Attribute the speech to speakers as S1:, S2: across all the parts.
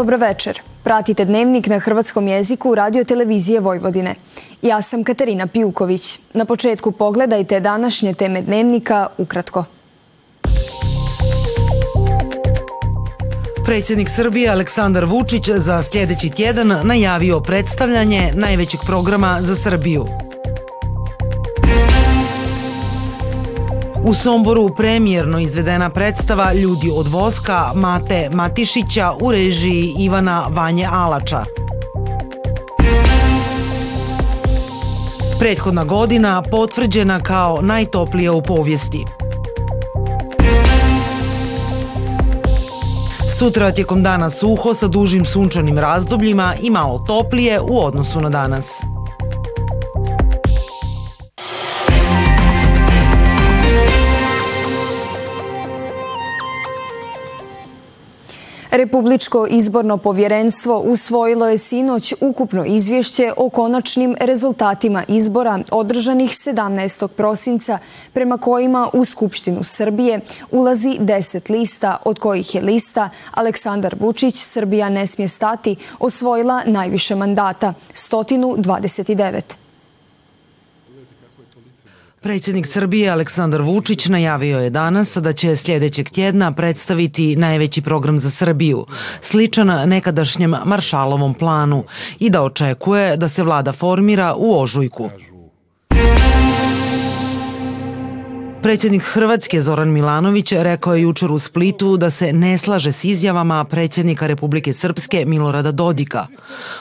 S1: Dobro večer. Pratite dnevnik na hrvatskom jeziku Radio Televizije Vojvodine. Ja sam Katarina Pijuković. Na početku pogledajte današnje teme dnevnika ukratko.
S2: Predsjednik Srbije Aleksandar Vučić za sljedeći tjedan najavio predstavljanje najvećeg programa za Srbiju. U Somboru premijerno izvedena predstava Ljudi od voska Mate Matišića u režiji Ivana Vanje Alača. Prethodna godina potvrđena kao najtoplija u povijesti. Sutra tijekom dana suho sa dužim sunčanim razdobljima i malo toplije u odnosu na danas.
S1: Republičko izborno povjerenstvo usvojilo je sinoć ukupno izvješće o konačnim rezultatima izbora održanih 17. prosinca prema kojima u Skupštinu Srbije ulazi 10 lista, od kojih je lista Aleksandar Vučić, Srbija ne smije stati, osvojila najviše mandata, 129.
S2: Predsjednik Srbije Aleksandar Vučić najavio je danas da će sljedećeg tjedna predstaviti najveći program za Srbiju, sličan nekadašnjem Maršalovom planu i da očekuje da se vlada formira u ožujku. Predsjednik Hrvatske Zoran Milanović rekao je jučer u Splitu da se ne slaže s izjavama predsjednika Republike Srpske Milorada Dodika.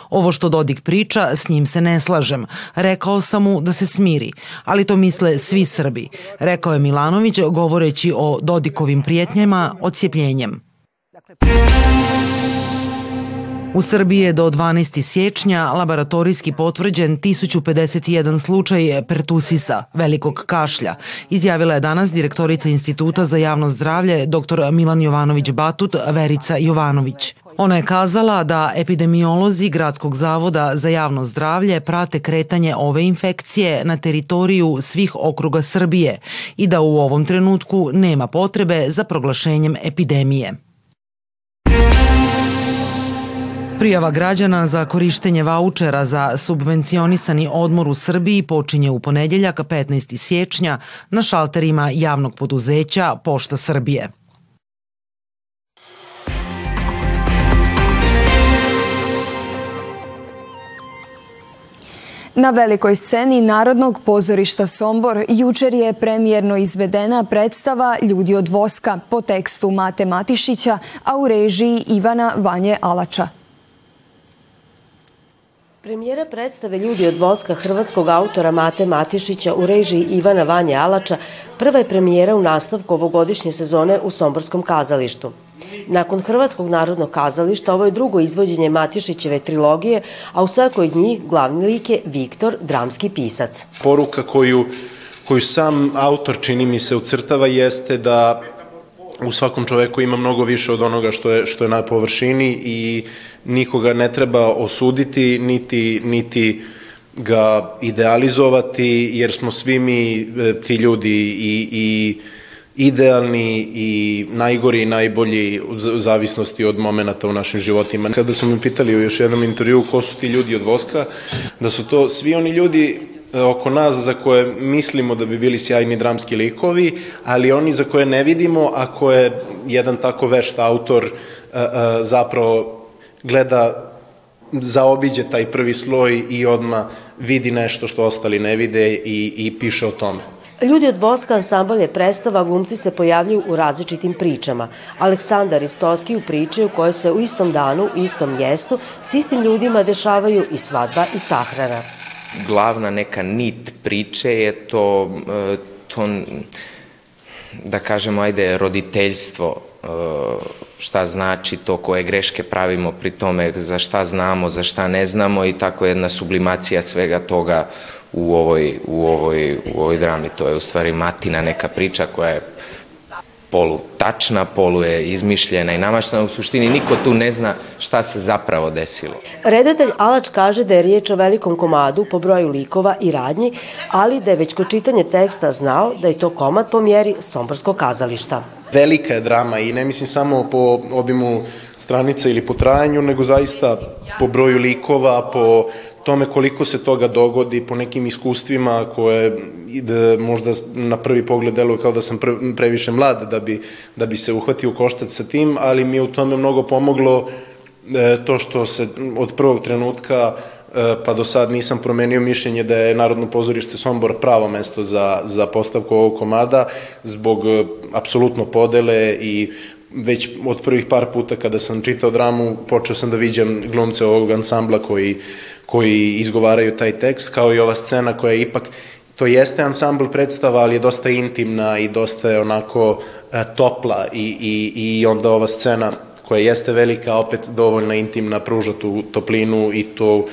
S2: Ovo što Dodik priča, s njim se ne slažem. Rekao sam mu da se smiri, ali to misle svi Srbi, rekao je Milanović govoreći o Dodikovim prijetnjama odcijepljenjem. Dakle, U Srbiji je do 12. siječnja laboratorijski potvrđen 1051 slučaj pertusisa, velikog kašlja, izjavila je danas direktorica Instituta za javno zdravlje dr. Milan Jovanović Batut Verica Jovanović. Ona je kazala da epidemiolozi Gradskog zavoda za javno zdravlje prate kretanje ove infekcije na teritoriju svih okruga Srbije i da u ovom trenutku nema potrebe za proglašenjem epidemije. Prijava građana za korištenje vaučera za subvencionisani odmor u Srbiji počinje u ponedjeljak 15. siječnja na šalterima javnog poduzeća Pošta Srbije.
S1: Na velikoj sceni Narodnog pozorišta Sombor jučer je premijerno izvedena predstava Ljudi od voska po tekstu Mate Matišića, a u režiji Ivana Vanje Alača.
S3: Premijera predstave Ljudi od voska hrvatskog autora Mate Matišića u režiji Ivana Vanje Alača prva je premijera u nastavku ovogodišnje sezone u Somborskom kazalištu. Nakon Hrvatskog narodnog kazališta ovo je drugo izvođenje Matišićeve trilogije, a u svakoj od njih glavni lik je Viktor, dramski pisac.
S4: Poruka koju, koju sam autor čini mi se ucrtava jeste da u svakom čoveku ima mnogo više od onoga što je, što je na površini i nikoga ne treba osuditi, niti, niti ga idealizovati, jer smo svi mi e, ti ljudi i, i idealni i najgori i najbolji u zavisnosti od momenta u našim životima. Kada su me pitali u još jednom intervju ko su ti ljudi od voska, da su to svi oni ljudi oko nas za koje mislimo da bi bili sjajni dramski likovi, ali oni za koje ne vidimo, a koje jedan tako vešt autor e, e, zapravo gleda zaobiđe taj prvi sloj i odma vidi nešto što ostali ne vide i, i piše o tome.
S3: Ljudi od Voska ansambal je predstava, glumci se pojavljuju u različitim pričama. Aleksandar Istoski u priči u kojoj se u istom danu, istom mjestu, s istim ljudima dešavaju i svadba i sahrana
S5: glavna neka nit priče je to, e, to da kažemo, ajde, roditeljstvo, e, šta znači to koje greške pravimo pri tome, za šta znamo, za šta ne znamo i tako jedna sublimacija svega toga u ovoj, u ovoj, u ovoj drami. To je u stvari matina neka priča koja je polu tačna, polu je izmišljena i namašna. U suštini niko tu ne zna šta se zapravo desilo.
S3: Redatelj Alač kaže da je riječ o velikom komadu po broju likova i radnji, ali da je već kod čitanja teksta znao da je to komad po mjeri Somborskog kazališta.
S4: Velika je drama i ne mislim samo po obimu stranica ili po trajanju, nego zaista po broju likova, po tome koliko se toga dogodi, po nekim iskustvima koje da možda na prvi pogled deluje kao da sam previše mlad da bi, da bi se uhvatio koštac sa tim, ali mi je u tome mnogo pomoglo e, to što se od prvog trenutka e, pa do sad nisam promenio mišljenje da je Narodno pozorište Sombor pravo mesto za, za postavku ovog komada zbog e, apsolutno podele i već od prvih par puta kada sam čitao dramu počeo sam da viđam glumce ovog ansambla koji, koji izgovaraju taj tekst, kao i ova scena koja je ipak, to jeste ansambl predstava, ali je dosta intimna i dosta je onako e, topla i, i, i onda ova scena koja jeste velika, opet dovoljno intimna, pruža tu toplinu i to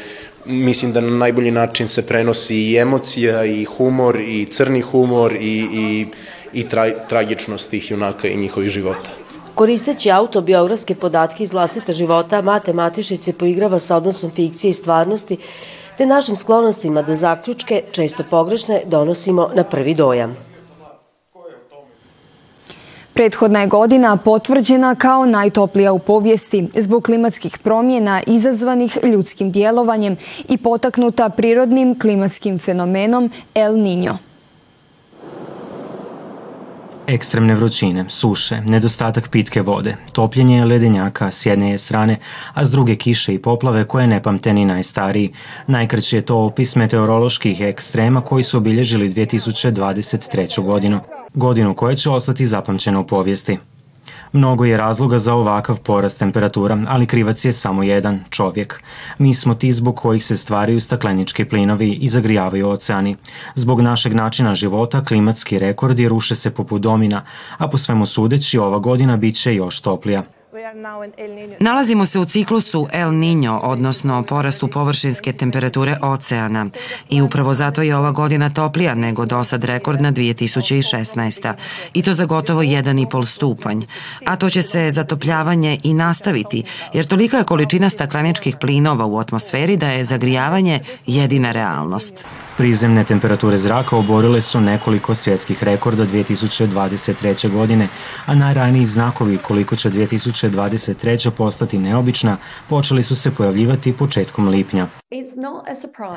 S4: mislim da na najbolji način se prenosi i emocija i humor i crni humor i, i, i tra, tragičnost tih junaka i njihovih života.
S3: Koristeći autobiografske podatke iz vlastita života, Mate Matišić se poigrava sa odnosom fikcije i stvarnosti, te našim sklonostima da zaključke, često pogrešne, donosimo na prvi dojam.
S1: Prethodna je godina potvrđena kao najtoplija u povijesti zbog klimatskih promjena izazvanih ljudskim djelovanjem i potaknuta prirodnim klimatskim fenomenom El Niño.
S6: Ekstremne vrućine, suše, nedostatak pitke vode, topljenje ledenjaka s jedne je strane, a s druge kiše i poplave koje ne pamte ni najstariji. Najkraći je to opis meteoroloških ekstrema koji su obilježili 2023. godinu, godinu koja će ostati zapamćena u povijesti. Mnogo je razloga za ovakav porast temperatura, ali krivac je samo jedan, čovjek. Mi smo ti zbog kojih se stvaraju staklenički plinovi i zagrijavaju oceani. Zbog našeg načina života klimatski rekordi ruše se poput domina, a po svemu sudeći ova godina bit će još toplija.
S7: Nalazimo se u ciklusu El Niño, odnosno porastu površinske temperature oceana i upravo zato je ova godina toplija nego dosad rekordna 2016. I to za gotovo 1,5 stupanj. A to će se zatopljavanje i nastaviti, jer tolika je količina stakleničkih plinova u atmosferi da je zagrijavanje jedina realnost.
S6: Prizemne temperature zraka oborile su nekoliko svjetskih rekorda 2023. godine, a najraniji znakovi koliko će 2023. postati neobična počeli su se pojavljivati početkom lipnja.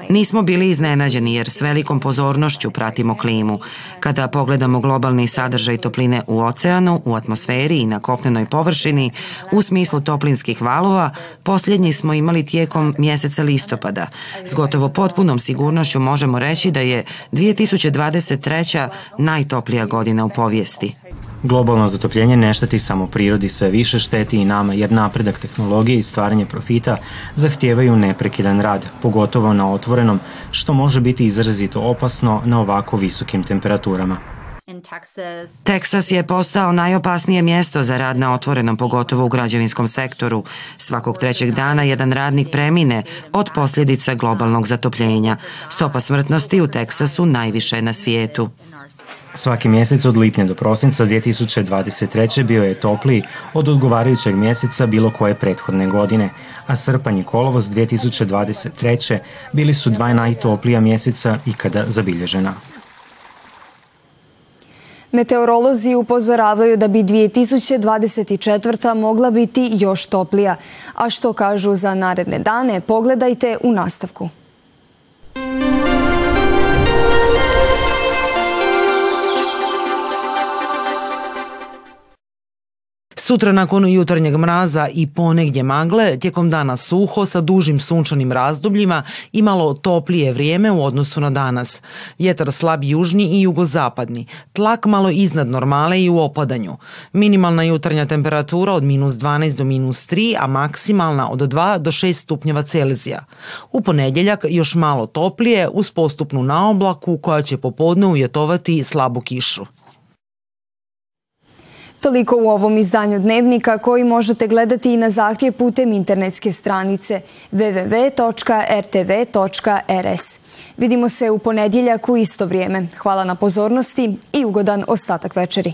S7: Nismo bili iznenađeni jer s velikom pozornošću pratimo klimu. Kada pogledamo globalni sadržaj topline u oceanu, u atmosferi i na kopnenoj površini, u smislu toplinskih valova, posljednji smo imali tijekom mjeseca listopada. S gotovo potpunom sigurnošću možemo reći da je 2023. najtoplija godina u povijesti.
S6: Globalno zatopljenje ne šteti samo prirodi, sve više šteti i nama, jer napredak tehnologije i stvaranje profita zahtijevaju neprekidan rad, pogotovo na otvorenom, što može biti izrazito opasno na ovako visokim temperaturama.
S7: Teksas je postao najopasnije mjesto za rad na otvorenom, pogotovo u građevinskom sektoru. Svakog trećeg dana jedan radnik premine od posljedica globalnog zatopljenja. Stopa smrtnosti u Teksasu najviše je na svijetu.
S6: Svaki mjesec od lipnja do prosinca 2023. bio je topliji od odgovarajućeg mjeseca bilo koje prethodne godine, a srpanj i kolovoz 2023. bili su dva najtoplija mjeseca ikada zabilježena.
S1: Meteorolozi upozoravaju da bi 2024. mogla biti još toplija. A što kažu za naredne dane, pogledajte u nastavku.
S2: Sutra nakon jutarnjeg mraza i ponegdje magle, tijekom dana suho sa dužim sunčanim razdobljima i malo toplije vrijeme u odnosu na danas. Vjetar slab južni i jugozapadni, tlak malo iznad normale i u opadanju. Minimalna jutarnja temperatura od minus 12 do minus 3, a maksimalna od 2 do 6 stupnjeva Celzija. U ponedjeljak još malo toplije uz postupnu naoblaku koja će popodne uvjetovati slabu kišu.
S1: Toliko u ovom izdanju Dnevnika koji možete gledati i na zahtjev putem internetske stranice www.rtv.rs. Vidimo se u ponedjeljak u isto vrijeme. Hvala na pozornosti i ugodan ostatak večeri.